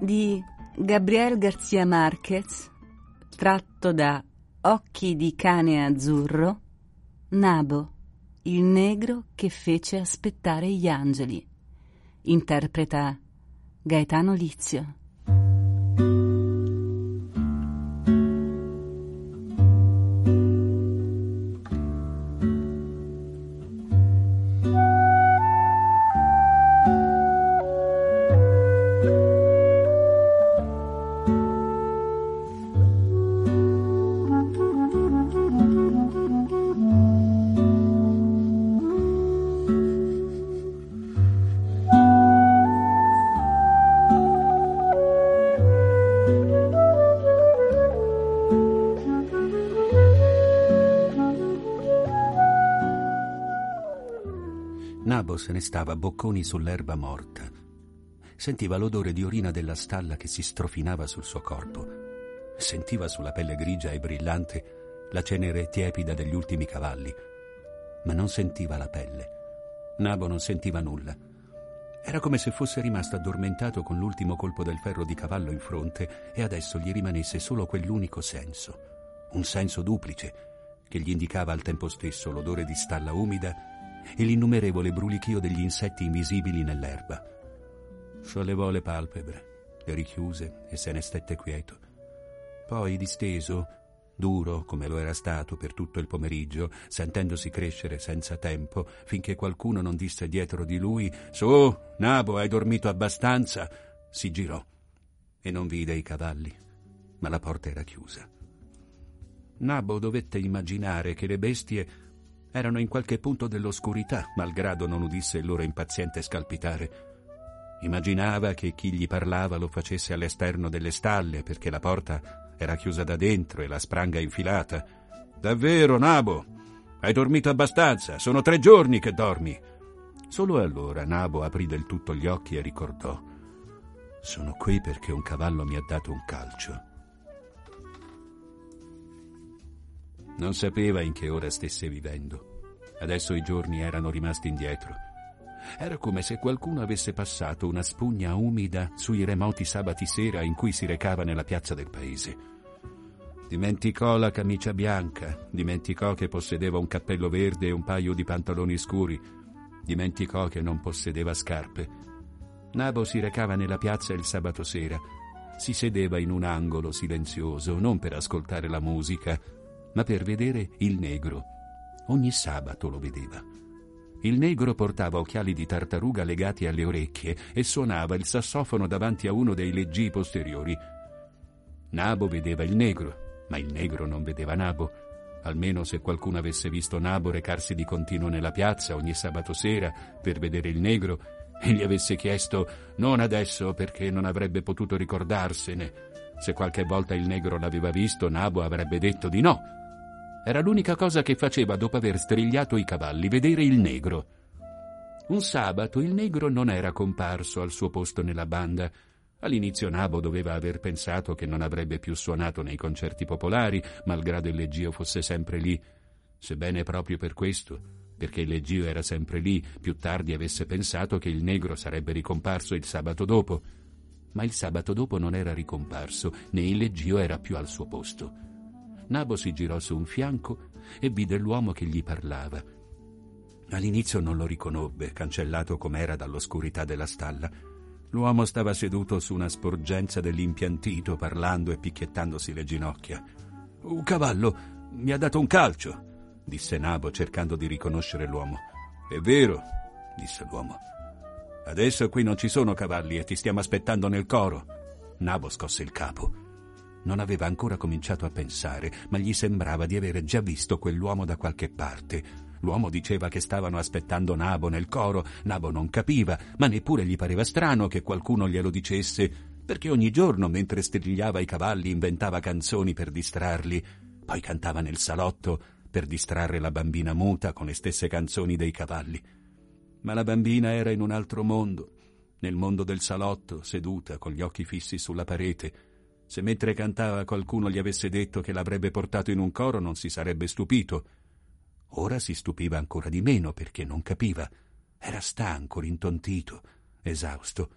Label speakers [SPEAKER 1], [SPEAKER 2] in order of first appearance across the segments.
[SPEAKER 1] Di Gabriel García Márquez, tratto da Occhi di cane azzurro, Nabo, il negro che fece aspettare gli angeli. Interpreta Gaetano Lizio.
[SPEAKER 2] Se ne stava bocconi sull'erba morta. Sentiva l'odore di orina della stalla che si strofinava sul suo corpo. Sentiva sulla pelle grigia e brillante la cenere tiepida degli ultimi cavalli. Ma non sentiva la pelle. Nabo non sentiva nulla. Era come se fosse rimasto addormentato con l'ultimo colpo del ferro di cavallo in fronte e adesso gli rimanesse solo quell'unico senso. Un senso duplice che gli indicava al tempo stesso l'odore di stalla umida e l'innumerevole brulichio degli insetti invisibili nell'erba. Sollevò le palpebre, le richiuse e se ne stette quieto. Poi, disteso, duro come lo era stato per tutto il pomeriggio, sentendosi crescere senza tempo, finché qualcuno non disse dietro di lui Su, Nabo, hai dormito abbastanza? Si girò e non vide i cavalli, ma la porta era chiusa. Nabo dovette immaginare che le bestie erano in qualche punto dell'oscurità, malgrado non udisse il loro impaziente scalpitare. Immaginava che chi gli parlava lo facesse all'esterno delle stalle, perché la porta era chiusa da dentro e la spranga infilata. Davvero, Nabo? Hai dormito abbastanza? Sono tre giorni che dormi. Solo allora Nabo aprì del tutto gli occhi e ricordò. Sono qui perché un cavallo mi ha dato un calcio. Non sapeva in che ora stesse vivendo. Adesso i giorni erano rimasti indietro. Era come se qualcuno avesse passato una spugna umida sui remoti sabati sera in cui si recava nella piazza del paese. Dimenticò la camicia bianca, dimenticò che possedeva un cappello verde e un paio di pantaloni scuri, dimenticò che non possedeva scarpe. Nabo si recava nella piazza il sabato sera. Si sedeva in un angolo silenzioso, non per ascoltare la musica, ma per vedere il negro. Ogni sabato lo vedeva. Il negro portava occhiali di tartaruga legati alle orecchie e suonava il sassofono davanti a uno dei leggii posteriori. Nabo vedeva il negro, ma il negro non vedeva Nabo. Almeno se qualcuno avesse visto Nabo recarsi di continuo nella piazza ogni sabato sera per vedere il negro e gli avesse chiesto non adesso perché non avrebbe potuto ricordarsene. Se qualche volta il negro l'aveva visto, Nabo avrebbe detto di no era l'unica cosa che faceva dopo aver strigliato i cavalli, vedere il negro. Un sabato il negro non era comparso al suo posto nella banda. All'inizio Nabo doveva aver pensato che non avrebbe più suonato nei concerti popolari, malgrado il leggio fosse sempre lì. Sebbene proprio per questo, perché il leggio era sempre lì, più tardi avesse pensato che il negro sarebbe ricomparso il sabato dopo. Ma il sabato dopo non era ricomparso, né il leggio era più al suo posto. Nabo si girò su un fianco e vide l'uomo che gli parlava. All'inizio non lo riconobbe, cancellato com'era dall'oscurità della stalla. L'uomo stava seduto su una sporgenza dell'impiantito, parlando e picchiettandosi le ginocchia. Un cavallo mi ha dato un calcio, disse Nabo cercando di riconoscere l'uomo. È vero, disse l'uomo. Adesso qui non ci sono cavalli e ti stiamo aspettando nel coro. Nabo scosse il capo. Non aveva ancora cominciato a pensare, ma gli sembrava di avere già visto quell'uomo da qualche parte. L'uomo diceva che stavano aspettando Nabo nel coro, Nabo non capiva, ma neppure gli pareva strano che qualcuno glielo dicesse, perché ogni giorno mentre strigliava i cavalli inventava canzoni per distrarli, poi cantava nel salotto per distrarre la bambina muta con le stesse canzoni dei cavalli. Ma la bambina era in un altro mondo, nel mondo del salotto, seduta, con gli occhi fissi sulla parete, se mentre cantava qualcuno gli avesse detto che l'avrebbe portato in un coro non si sarebbe stupito. Ora si stupiva ancora di meno perché non capiva. Era stanco, rintontito, esausto.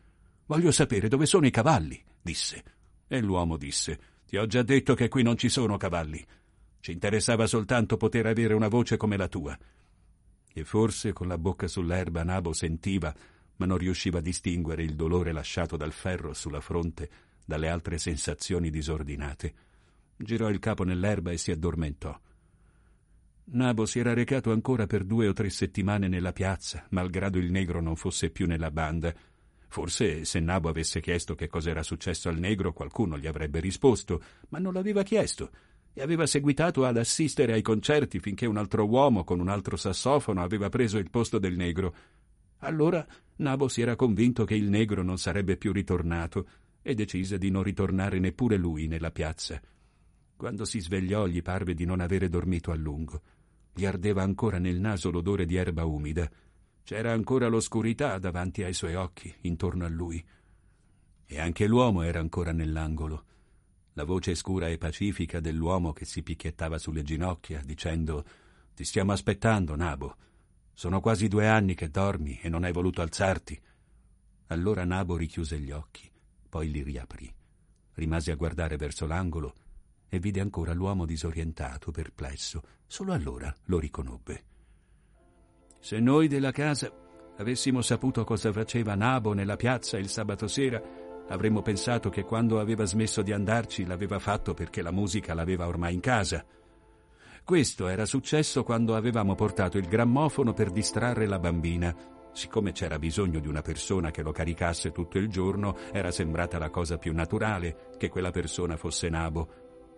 [SPEAKER 2] Voglio sapere dove sono i cavalli, disse. E l'uomo disse: Ti ho già detto che qui non ci sono cavalli. Ci interessava soltanto poter avere una voce come la tua. E forse con la bocca sull'erba Nabo sentiva, ma non riusciva a distinguere il dolore lasciato dal ferro sulla fronte dalle altre sensazioni disordinate. Girò il capo nell'erba e si addormentò. Nabo si era recato ancora per due o tre settimane nella piazza, malgrado il negro non fosse più nella banda. Forse se Nabo avesse chiesto che cos'era successo al negro qualcuno gli avrebbe risposto, ma non l'aveva chiesto e aveva seguitato ad assistere ai concerti finché un altro uomo con un altro sassofono aveva preso il posto del negro. Allora Nabo si era convinto che il negro non sarebbe più ritornato e decise di non ritornare neppure lui nella piazza. Quando si svegliò gli parve di non avere dormito a lungo. Gli ardeva ancora nel naso l'odore di erba umida. C'era ancora l'oscurità davanti ai suoi occhi, intorno a lui. E anche l'uomo era ancora nell'angolo. La voce scura e pacifica dell'uomo che si picchiettava sulle ginocchia, dicendo Ti stiamo aspettando, Nabo. Sono quasi due anni che dormi e non hai voluto alzarti. Allora Nabo richiuse gli occhi poi li riaprì. Rimase a guardare verso l'angolo e vide ancora l'uomo disorientato, perplesso. Solo allora lo riconobbe. Se noi della casa avessimo saputo cosa faceva Nabo nella piazza il sabato sera, avremmo pensato che quando aveva smesso di andarci l'aveva fatto perché la musica l'aveva ormai in casa. Questo era successo quando avevamo portato il grammofono per distrarre la bambina Siccome c'era bisogno di una persona che lo caricasse tutto il giorno, era sembrata la cosa più naturale che quella persona fosse Nabo.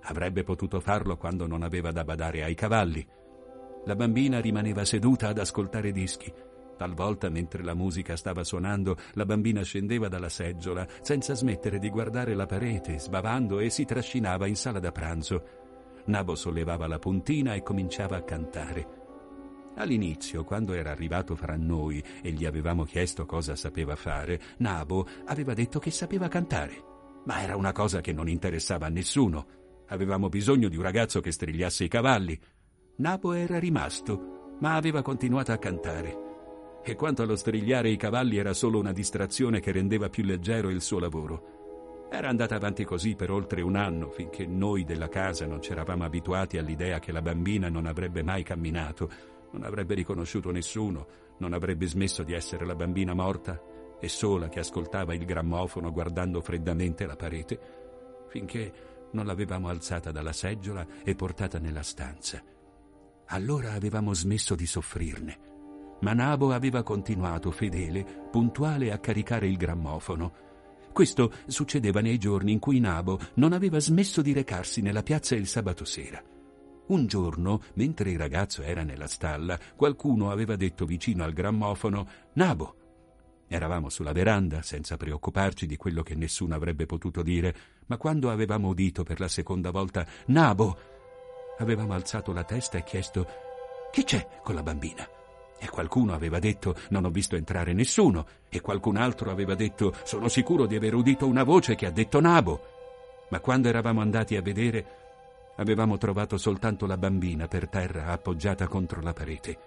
[SPEAKER 2] Avrebbe potuto farlo quando non aveva da badare ai cavalli. La bambina rimaneva seduta ad ascoltare dischi. Talvolta, mentre la musica stava suonando, la bambina scendeva dalla seggiola senza smettere di guardare la parete, sbavando e si trascinava in sala da pranzo. Nabo sollevava la puntina e cominciava a cantare. All'inizio, quando era arrivato fra noi e gli avevamo chiesto cosa sapeva fare, Nabo aveva detto che sapeva cantare. Ma era una cosa che non interessava a nessuno. Avevamo bisogno di un ragazzo che strigliasse i cavalli. Nabo era rimasto, ma aveva continuato a cantare. E quanto allo strigliare i cavalli era solo una distrazione che rendeva più leggero il suo lavoro. Era andata avanti così per oltre un anno, finché noi della casa non c'eravamo abituati all'idea che la bambina non avrebbe mai camminato non avrebbe riconosciuto nessuno, non avrebbe smesso di essere la bambina morta e sola che ascoltava il grammofono guardando freddamente la parete, finché non l'avevamo alzata dalla seggiola e portata nella stanza. Allora avevamo smesso di soffrirne. Ma Nabo aveva continuato fedele, puntuale a caricare il grammofono. Questo succedeva nei giorni in cui Nabo non aveva smesso di recarsi nella piazza il sabato sera. Un giorno, mentre il ragazzo era nella stalla, qualcuno aveva detto vicino al grammofono Nabo. Eravamo sulla veranda, senza preoccuparci di quello che nessuno avrebbe potuto dire, ma quando avevamo udito per la seconda volta Nabo, avevamo alzato la testa e chiesto Chi c'è con la bambina? E qualcuno aveva detto Non ho visto entrare nessuno, e qualcun altro aveva detto Sono sicuro di aver udito una voce che ha detto Nabo. Ma quando eravamo andati a vedere, avevamo trovato soltanto la bambina per terra appoggiata contro la parete.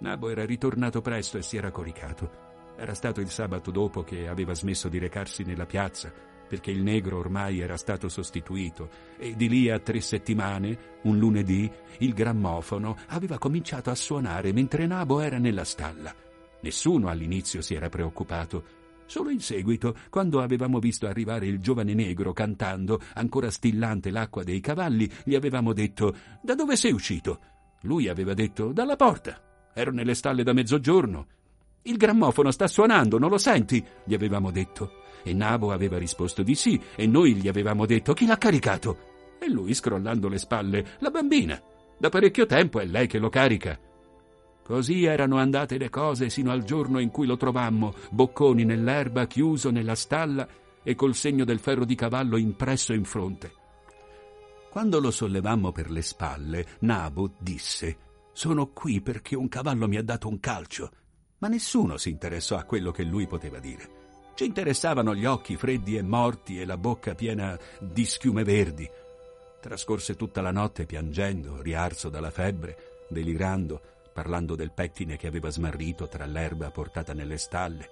[SPEAKER 2] Nabo era ritornato presto e si era coricato. Era stato il sabato dopo che aveva smesso di recarsi nella piazza, perché il negro ormai era stato sostituito, e di lì a tre settimane, un lunedì, il grammofono aveva cominciato a suonare mentre Nabo era nella stalla. Nessuno all'inizio si era preoccupato, Solo in seguito, quando avevamo visto arrivare il giovane negro cantando, ancora stillante l'acqua dei cavalli, gli avevamo detto Da dove sei uscito? Lui aveva detto Dalla porta. Ero nelle stalle da mezzogiorno. Il grammofono sta suonando, non lo senti? gli avevamo detto. E Nabo aveva risposto di sì, e noi gli avevamo detto chi l'ha caricato. E lui, scrollando le spalle, la bambina. Da parecchio tempo è lei che lo carica. Così erano andate le cose sino al giorno in cui lo trovammo, bocconi nell'erba, chiuso nella stalla e col segno del ferro di cavallo impresso in fronte. Quando lo sollevammo per le spalle, Nabo disse: Sono qui perché un cavallo mi ha dato un calcio. Ma nessuno si interessò a quello che lui poteva dire. Ci interessavano gli occhi freddi e morti e la bocca piena di schiume verdi. Trascorse tutta la notte piangendo, riarso dalla febbre, delirando, parlando del pettine che aveva smarrito tra l'erba portata nelle stalle.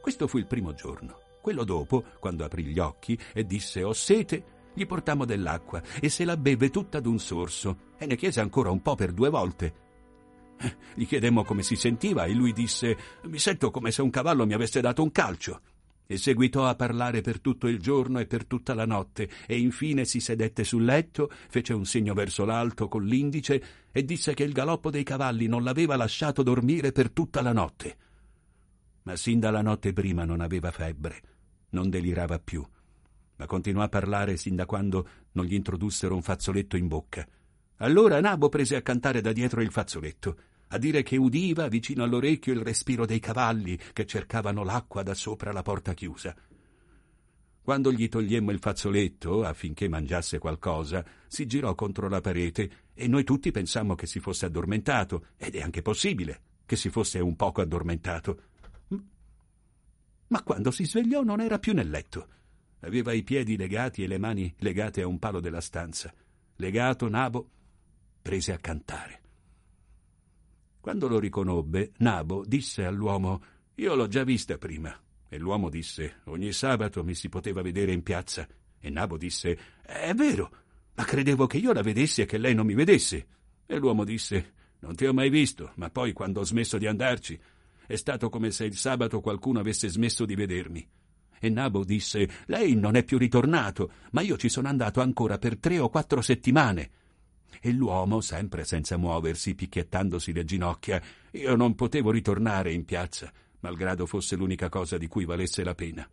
[SPEAKER 2] Questo fu il primo giorno. Quello dopo, quando aprì gli occhi e disse ho sete, gli portammo dell'acqua e se la beve tutta d'un sorso e ne chiese ancora un po' per due volte. Gli chiedemmo come si sentiva e lui disse mi sento come se un cavallo mi avesse dato un calcio. E seguitò a parlare per tutto il giorno e per tutta la notte e infine si sedette sul letto, fece un segno verso l'alto con l'indice e disse che il galoppo dei cavalli non l'aveva lasciato dormire per tutta la notte. Ma sin dalla notte prima non aveva febbre, non delirava più ma continuò a parlare sin da quando non gli introdussero un fazzoletto in bocca. Allora Nabo prese a cantare da dietro il fazzoletto, a dire che udiva vicino all'orecchio il respiro dei cavalli che cercavano l'acqua da sopra la porta chiusa. Quando gli togliemmo il fazzoletto affinché mangiasse qualcosa, si girò contro la parete e noi tutti pensammo che si fosse addormentato, ed è anche possibile che si fosse un poco addormentato. Ma quando si svegliò non era più nel letto Aveva i piedi legati e le mani legate a un palo della stanza. Legato, Nabo prese a cantare. Quando lo riconobbe, Nabo disse all'uomo Io l'ho già vista prima. E l'uomo disse Ogni sabato mi si poteva vedere in piazza. E Nabo disse È vero, ma credevo che io la vedessi e che lei non mi vedesse. E l'uomo disse Non ti ho mai visto, ma poi quando ho smesso di andarci, è stato come se il sabato qualcuno avesse smesso di vedermi. E Nabo disse Lei non è più ritornato, ma io ci sono andato ancora per tre o quattro settimane. E l'uomo, sempre senza muoversi, picchiettandosi le ginocchia, io non potevo ritornare in piazza, malgrado fosse l'unica cosa di cui valesse la pena.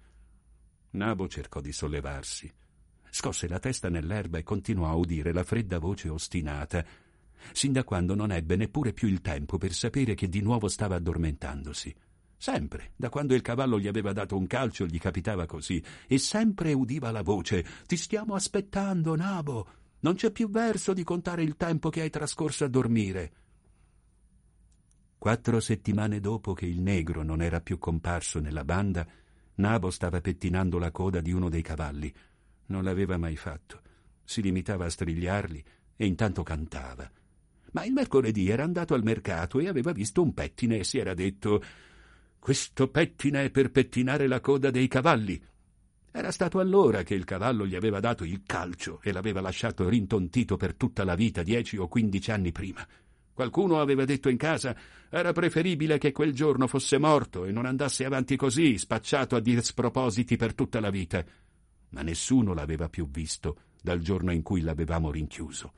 [SPEAKER 2] Nabo cercò di sollevarsi. Scosse la testa nell'erba e continuò a udire la fredda voce ostinata, sin da quando non ebbe neppure più il tempo per sapere che di nuovo stava addormentandosi. Sempre, da quando il cavallo gli aveva dato un calcio, gli capitava così, e sempre udiva la voce Ti stiamo aspettando, Nabo. Non c'è più verso di contare il tempo che hai trascorso a dormire. Quattro settimane dopo che il negro non era più comparso nella banda, Nabo stava pettinando la coda di uno dei cavalli. Non l'aveva mai fatto. Si limitava a strigliarli e intanto cantava. Ma il mercoledì era andato al mercato e aveva visto un pettine e si era detto questo pettine è per pettinare la coda dei cavalli. Era stato allora che il cavallo gli aveva dato il calcio e l'aveva lasciato rintontito per tutta la vita, dieci o quindici anni prima. Qualcuno aveva detto in casa era preferibile che quel giorno fosse morto e non andasse avanti così, spacciato a dir spropositi per tutta la vita. Ma nessuno l'aveva più visto dal giorno in cui l'avevamo rinchiuso.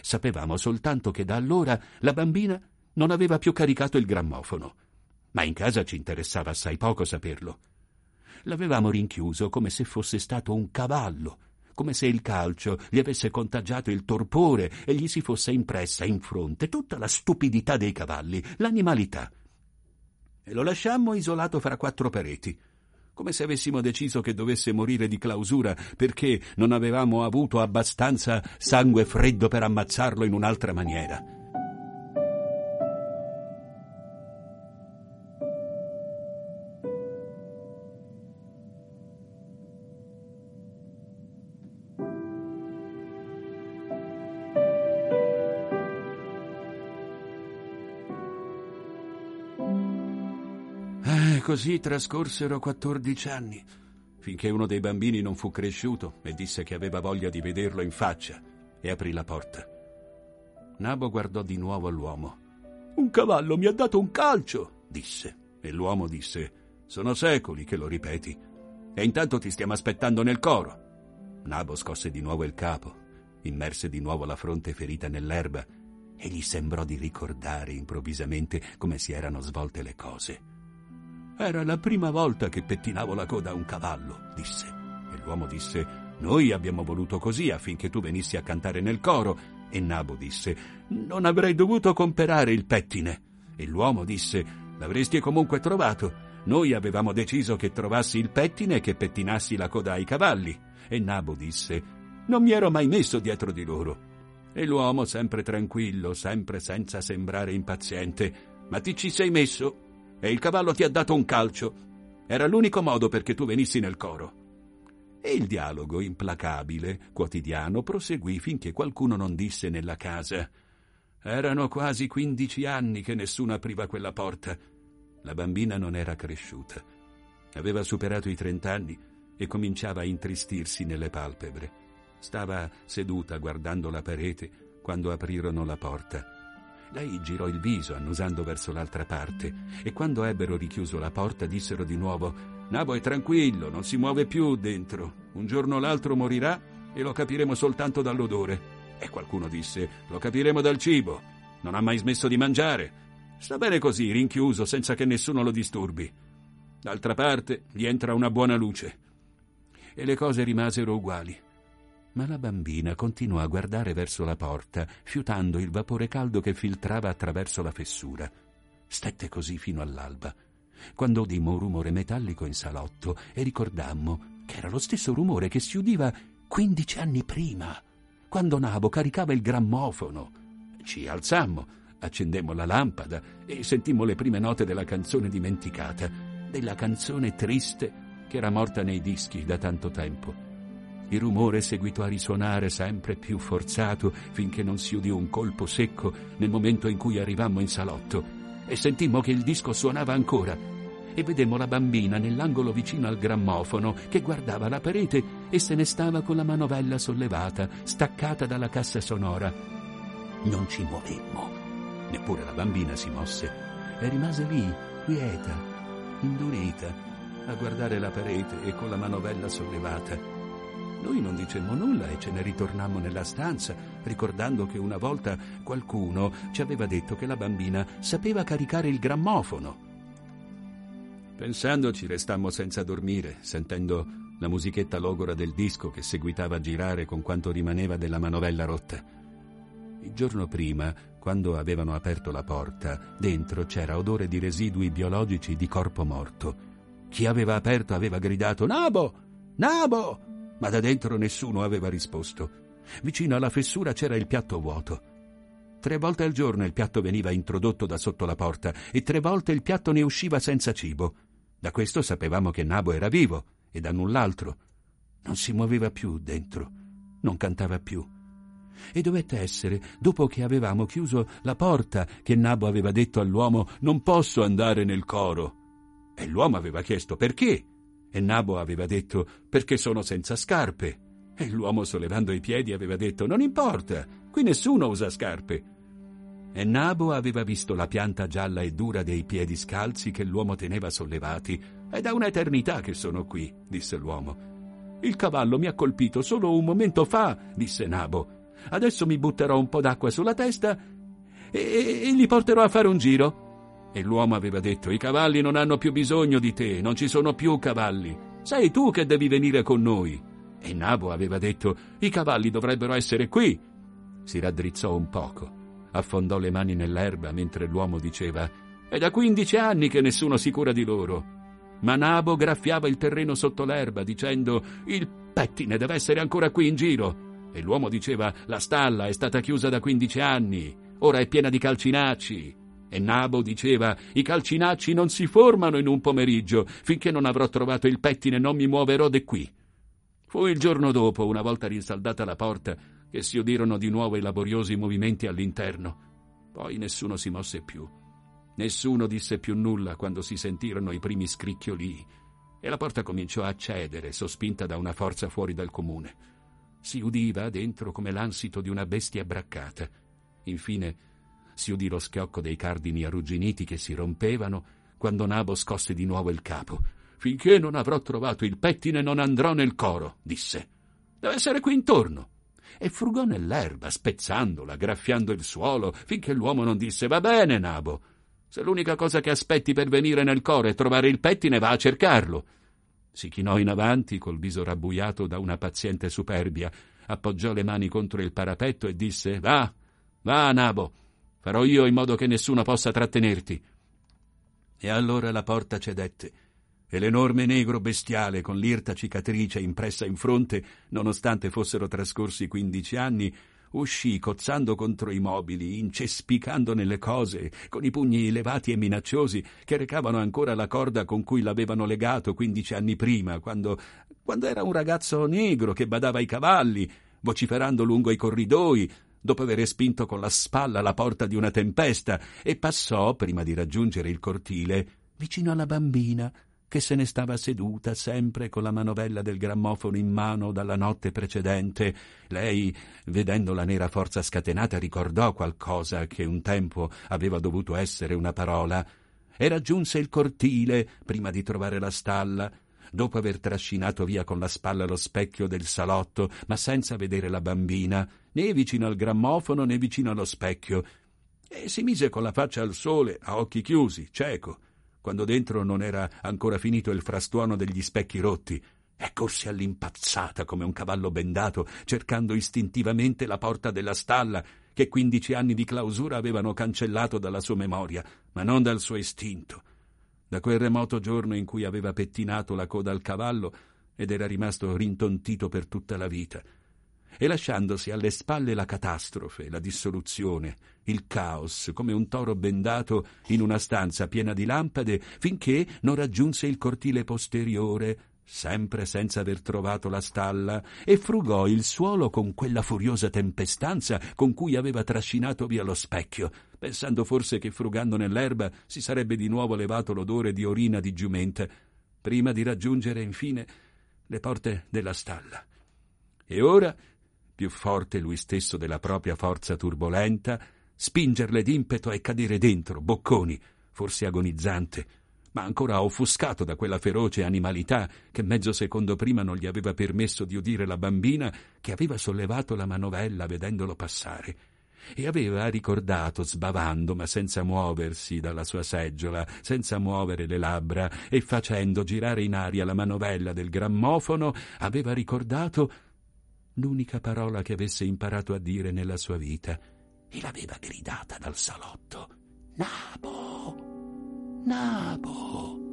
[SPEAKER 2] Sapevamo soltanto che da allora la bambina non aveva più caricato il grammofono ma in casa ci interessava assai poco saperlo. L'avevamo rinchiuso come se fosse stato un cavallo, come se il calcio gli avesse contagiato il torpore e gli si fosse impressa in fronte tutta la stupidità dei cavalli, l'animalità. E lo lasciammo isolato fra quattro pareti, come se avessimo deciso che dovesse morire di clausura perché non avevamo avuto abbastanza sangue freddo per ammazzarlo in un'altra maniera. Così trascorsero quattordici anni, finché uno dei bambini non fu cresciuto e disse che aveva voglia di vederlo in faccia e aprì la porta. Nabo guardò di nuovo all'uomo. Un cavallo mi ha dato un calcio, disse. E l'uomo disse: Sono secoli che lo ripeti. E intanto ti stiamo aspettando nel coro. Nabo scosse di nuovo il capo, immerse di nuovo la fronte ferita nell'erba e gli sembrò di ricordare improvvisamente come si erano svolte le cose. Era la prima volta che pettinavo la coda a un cavallo, disse. E l'uomo disse, noi abbiamo voluto così affinché tu venissi a cantare nel coro. E Nabo disse, non avrei dovuto comperare il pettine. E l'uomo disse, l'avresti comunque trovato. Noi avevamo deciso che trovassi il pettine e che pettinassi la coda ai cavalli. E Nabo disse, non mi ero mai messo dietro di loro. E l'uomo, sempre tranquillo, sempre senza sembrare impaziente, ma ti ci sei messo e il cavallo ti ha dato un calcio. Era l'unico modo perché tu venissi nel coro. E il dialogo implacabile, quotidiano, proseguì finché qualcuno non disse nella casa Erano quasi quindici anni che nessuno apriva quella porta. La bambina non era cresciuta. Aveva superato i trent'anni e cominciava a intristirsi nelle palpebre. Stava seduta guardando la parete quando aprirono la porta. Lei girò il viso annusando verso l'altra parte e quando ebbero richiuso la porta dissero di nuovo Nabo è tranquillo, non si muove più dentro. Un giorno o l'altro morirà e lo capiremo soltanto dall'odore. E qualcuno disse lo capiremo dal cibo. Non ha mai smesso di mangiare. Sta bene così, rinchiuso, senza che nessuno lo disturbi. D'altra parte gli entra una buona luce. E le cose rimasero uguali ma la bambina continuò a guardare verso la porta, fiutando il vapore caldo che filtrava attraverso la fessura. Stette così fino all'alba, quando udimmo un rumore metallico in salotto e ricordammo che era lo stesso rumore che si udiva quindici anni prima, quando Nabo caricava il grammofono. Ci alzammo, accendemmo la lampada e sentimmo le prime note della canzone dimenticata, della canzone triste che era morta nei dischi da tanto tempo. Il rumore seguitò a risuonare sempre più forzato finché non si udì un colpo secco nel momento in cui arrivammo in salotto e sentimmo che il disco suonava ancora e vedemmo la bambina nell'angolo vicino al grammofono che guardava la parete e se ne stava con la manovella sollevata, staccata dalla cassa sonora. Non ci muovemmo, neppure la bambina si mosse e rimase lì, quieta, indurita, a guardare la parete e con la manovella sollevata. Noi non dicemmo nulla e ce ne ritornammo nella stanza, ricordando che una volta qualcuno ci aveva detto che la bambina sapeva caricare il grammofono. Pensandoci restammo senza dormire, sentendo la musichetta logora del disco che seguitava a girare con quanto rimaneva della manovella rotta. Il giorno prima, quando avevano aperto la porta, dentro c'era odore di residui biologici di corpo morto. Chi aveva aperto aveva gridato Nabo! Nabo! Ma da dentro nessuno aveva risposto. Vicino alla fessura c'era il piatto vuoto. Tre volte al giorno il piatto veniva introdotto da sotto la porta e tre volte il piatto ne usciva senza cibo. Da questo sapevamo che Nabo era vivo e da null'altro. Non si muoveva più dentro, non cantava più. E dovette essere dopo che avevamo chiuso la porta che Nabo aveva detto all'uomo non posso andare nel coro. E l'uomo aveva chiesto perché. E Nabo aveva detto perché sono senza scarpe. E l'uomo sollevando i piedi aveva detto non importa, qui nessuno usa scarpe. E Nabo aveva visto la pianta gialla e dura dei piedi scalzi che l'uomo teneva sollevati. È da un'eternità che sono qui, disse l'uomo. Il cavallo mi ha colpito solo un momento fa, disse Nabo. Adesso mi butterò un po' d'acqua sulla testa e, e, e li porterò a fare un giro. E l'uomo aveva detto, i cavalli non hanno più bisogno di te, non ci sono più cavalli. Sei tu che devi venire con noi. E Nabo aveva detto, i cavalli dovrebbero essere qui. Si raddrizzò un poco, affondò le mani nell'erba mentre l'uomo diceva, è da quindici anni che nessuno si cura di loro. Ma Nabo graffiava il terreno sotto l'erba dicendo, il pettine deve essere ancora qui in giro. E l'uomo diceva, la stalla è stata chiusa da quindici anni, ora è piena di calcinacci. E Nabo diceva, i calcinacci non si formano in un pomeriggio, finché non avrò trovato il pettine non mi muoverò di qui. Fu il giorno dopo, una volta rinsaldata la porta, che si udirono di nuovo i laboriosi movimenti all'interno. Poi nessuno si mosse più. Nessuno disse più nulla quando si sentirono i primi scricchioli e la porta cominciò a cedere, sospinta da una forza fuori dal comune. Si udiva dentro come l'ansito di una bestia braccata. Infine si udì lo schiocco dei cardini arrugginiti che si rompevano quando Nabo scosse di nuovo il capo. Finché non avrò trovato il pettine non andrò nel coro, disse. Deve essere qui intorno. E frugò nell'erba, spezzandola, graffiando il suolo, finché l'uomo non disse Va bene, Nabo. Se l'unica cosa che aspetti per venire nel coro è trovare il pettine, va a cercarlo. Si chinò in avanti col viso rabbuiato da una paziente superbia, appoggiò le mani contro il parapetto e disse Va, va, Nabo, farò io in modo che nessuno possa trattenerti. E allora la porta cedette e l'enorme negro bestiale con l'irta cicatrice impressa in fronte, nonostante fossero trascorsi quindici anni, uscì cozzando contro i mobili, incespicando nelle cose, con i pugni levati e minacciosi, che recavano ancora la corda con cui l'avevano legato quindici anni prima, quando, quando era un ragazzo negro che badava ai cavalli, vociferando lungo i corridoi, dopo aver spinto con la spalla la porta di una tempesta, e passò, prima di raggiungere il cortile, vicino alla bambina, che se ne stava seduta sempre con la manovella del grammofono in mano dalla notte precedente. Lei, vedendo la nera forza scatenata, ricordò qualcosa che un tempo aveva dovuto essere una parola e raggiunse il cortile prima di trovare la stalla, dopo aver trascinato via con la spalla lo specchio del salotto, ma senza vedere la bambina, né vicino al grammofono né vicino allo specchio, e si mise con la faccia al sole, a occhi chiusi, cieco quando dentro non era ancora finito il frastuono degli specchi rotti, e corse all'impazzata come un cavallo bendato, cercando istintivamente la porta della stalla, che quindici anni di clausura avevano cancellato dalla sua memoria, ma non dal suo istinto. Da quel remoto giorno in cui aveva pettinato la coda al cavallo ed era rimasto rintontito per tutta la vita, e lasciandosi alle spalle la catastrofe, la dissoluzione, il caos, come un toro bendato in una stanza piena di lampade, finché non raggiunse il cortile posteriore, sempre senza aver trovato la stalla, e frugò il suolo con quella furiosa tempestanza con cui aveva trascinato via lo specchio, pensando forse che frugando nell'erba si sarebbe di nuovo levato l'odore di orina di giumenta, prima di raggiungere infine le porte della stalla. E ora più forte lui stesso della propria forza turbolenta, spingerle d'impeto e cadere dentro, bocconi, forse agonizzante, ma ancora offuscato da quella feroce animalità che mezzo secondo prima non gli aveva permesso di udire la bambina che aveva sollevato la manovella vedendolo passare e aveva ricordato, sbavando ma senza muoversi dalla sua seggiola, senza muovere le labbra e facendo girare in aria la manovella del grammofono, aveva ricordato l'unica parola che avesse imparato a dire nella sua vita, e l'aveva gridata dal salotto. Nabo! Nabo!